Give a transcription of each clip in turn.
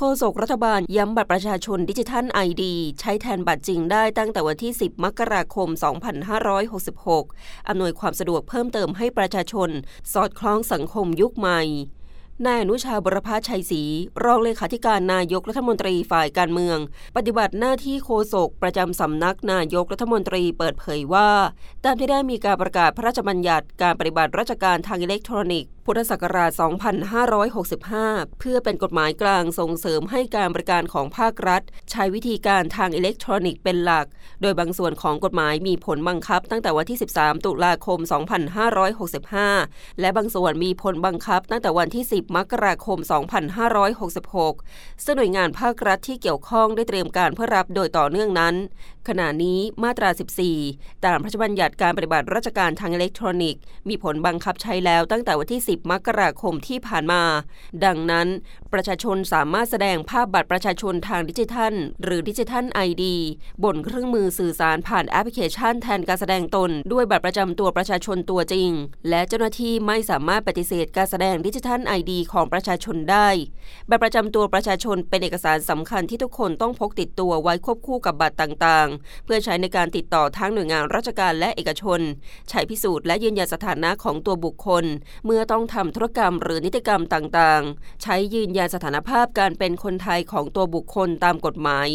โฆษกรัฐบาลย้ำบัตรประชาชนดิจิทัลไอดีใช้แทนบัตรจริงได้ตั้งแต่วันที่ 10 มกราคม 2566 อำนวยความสะดวกเพิ่มเติมให้ประชาชน สอดคล้องสังคมยุคใหม่ นายอนุชาบรพชัยศรีรองเลขาธิการนายกรัฐมนตรีฝ่ายการเมือง ปฏิบัติหน้าที่โฆษกประจำสำนักนายกรัฐมนตรีเปิดเผยว่า ตามที่ได้มีการประกาศพระราชบัญญัติการปฏิบัติราชการทางอิเล็กทรอนิกส์พุทธศักราช 2565 เพื่อเป็นกฎหมายกลางส่งเสริมให้การบริการของภาครัฐ ใช้วิธีการทางอิเล็กทรอนิกส์เป็นหลัก โดยบางส่วนของกฎหมายมีผลบังคับตั้งแต่วันที่ 13 ตุลาคม 2565 และบางส่วนมีผลบังคับตั้งแต่วันที่ 10มกราคม 2566 ซึ่งหน่วยงานภาครัฐที่เกี่ยวข้องได้เตรียมการเพื่อรับโดยต่อเนื่องนั้น ขณะนี้มาตรา 14 ตามพระราชบัญญัติการปฏิบัติราชการทางอิเล็กทรอนิกส์ มีผลบังคับใช้แล้วตั้งแต่วันที่ 10 มกราคมที่ผ่านมา ดังนั้น ประชาชนสามารถแสดงภาพบัตรประชาชนทางดิจิทัล หรือดิจิทัลไอดีบนเครื่องมือสื่อสารผ่านแอปพลิเคชันแทนการแสดงตน ด้วยบัตรประจำตัวประชาชนตัวจริง และเจ้าหน้าที่ไม่สามารถปฏิเสธการแสดงดิจิทัลไอดีของประชาชนได้บัตรประจำตัวประชาชนเป็นเอกสารสำคัญที่ทุกคนต้องพกติดตัวไว้ควบคู่กับบัตรต่างๆ เพื่อใช้ในการติดต่อทั้งหน่วยงานราชการและเอกชน ใช้พิสูจน์และยืนยันสถานะของตัวบุคคล เมื่อต้องทำธุรกรรมหรือนิติกรรมต่างๆ ใช้ยืนยันสถานภาพการเป็นคนไทยของตัวบุคคลตามกฎหมาย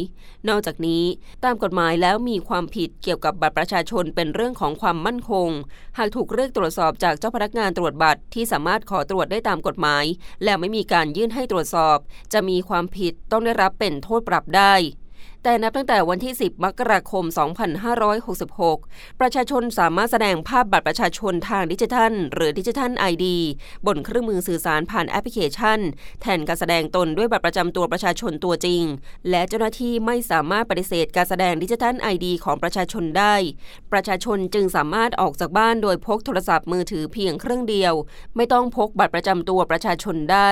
นอกจากนี้ตามกฎหมายแล้วมีความผิดเกี่ยวกับบัตรประชาชนเป็นเรื่องของความมั่นคง หากถูกเรียกตรวจสอบจากเจ้าพนักงานตรวจบัตรที่สามารถขอตรวจได้ตามกฎหมายและไม่มีการยื่นให้ตรวจสอบ จะมีความผิดต้องได้รับเป็นโทษปรับได้ แต่นับตั้งแต่วันที่ 10 มกราคม 2566 ประชาชนสามารถแสดงภาพบัตรประชาชนทางดิจิทัล หรือดิจิทัลไอดีบนเครื่องมือสื่อสารผ่านแอปพลิเคชัน แทนการแสดงตนด้วยบัตรประจำตัวประชาชนตัวจริง และเจ้าหน้าที่ไม่สามารถปฏิเสธการแสดงดิจิทัลไอดีของประชาชนได้ ประชาชนจึงสามารถออกจากบ้านโดยพกโทรศัพท์มือถือเพียงเครื่องเดียว ไม่ต้องพกบัตรประจำตัวประชาชนได้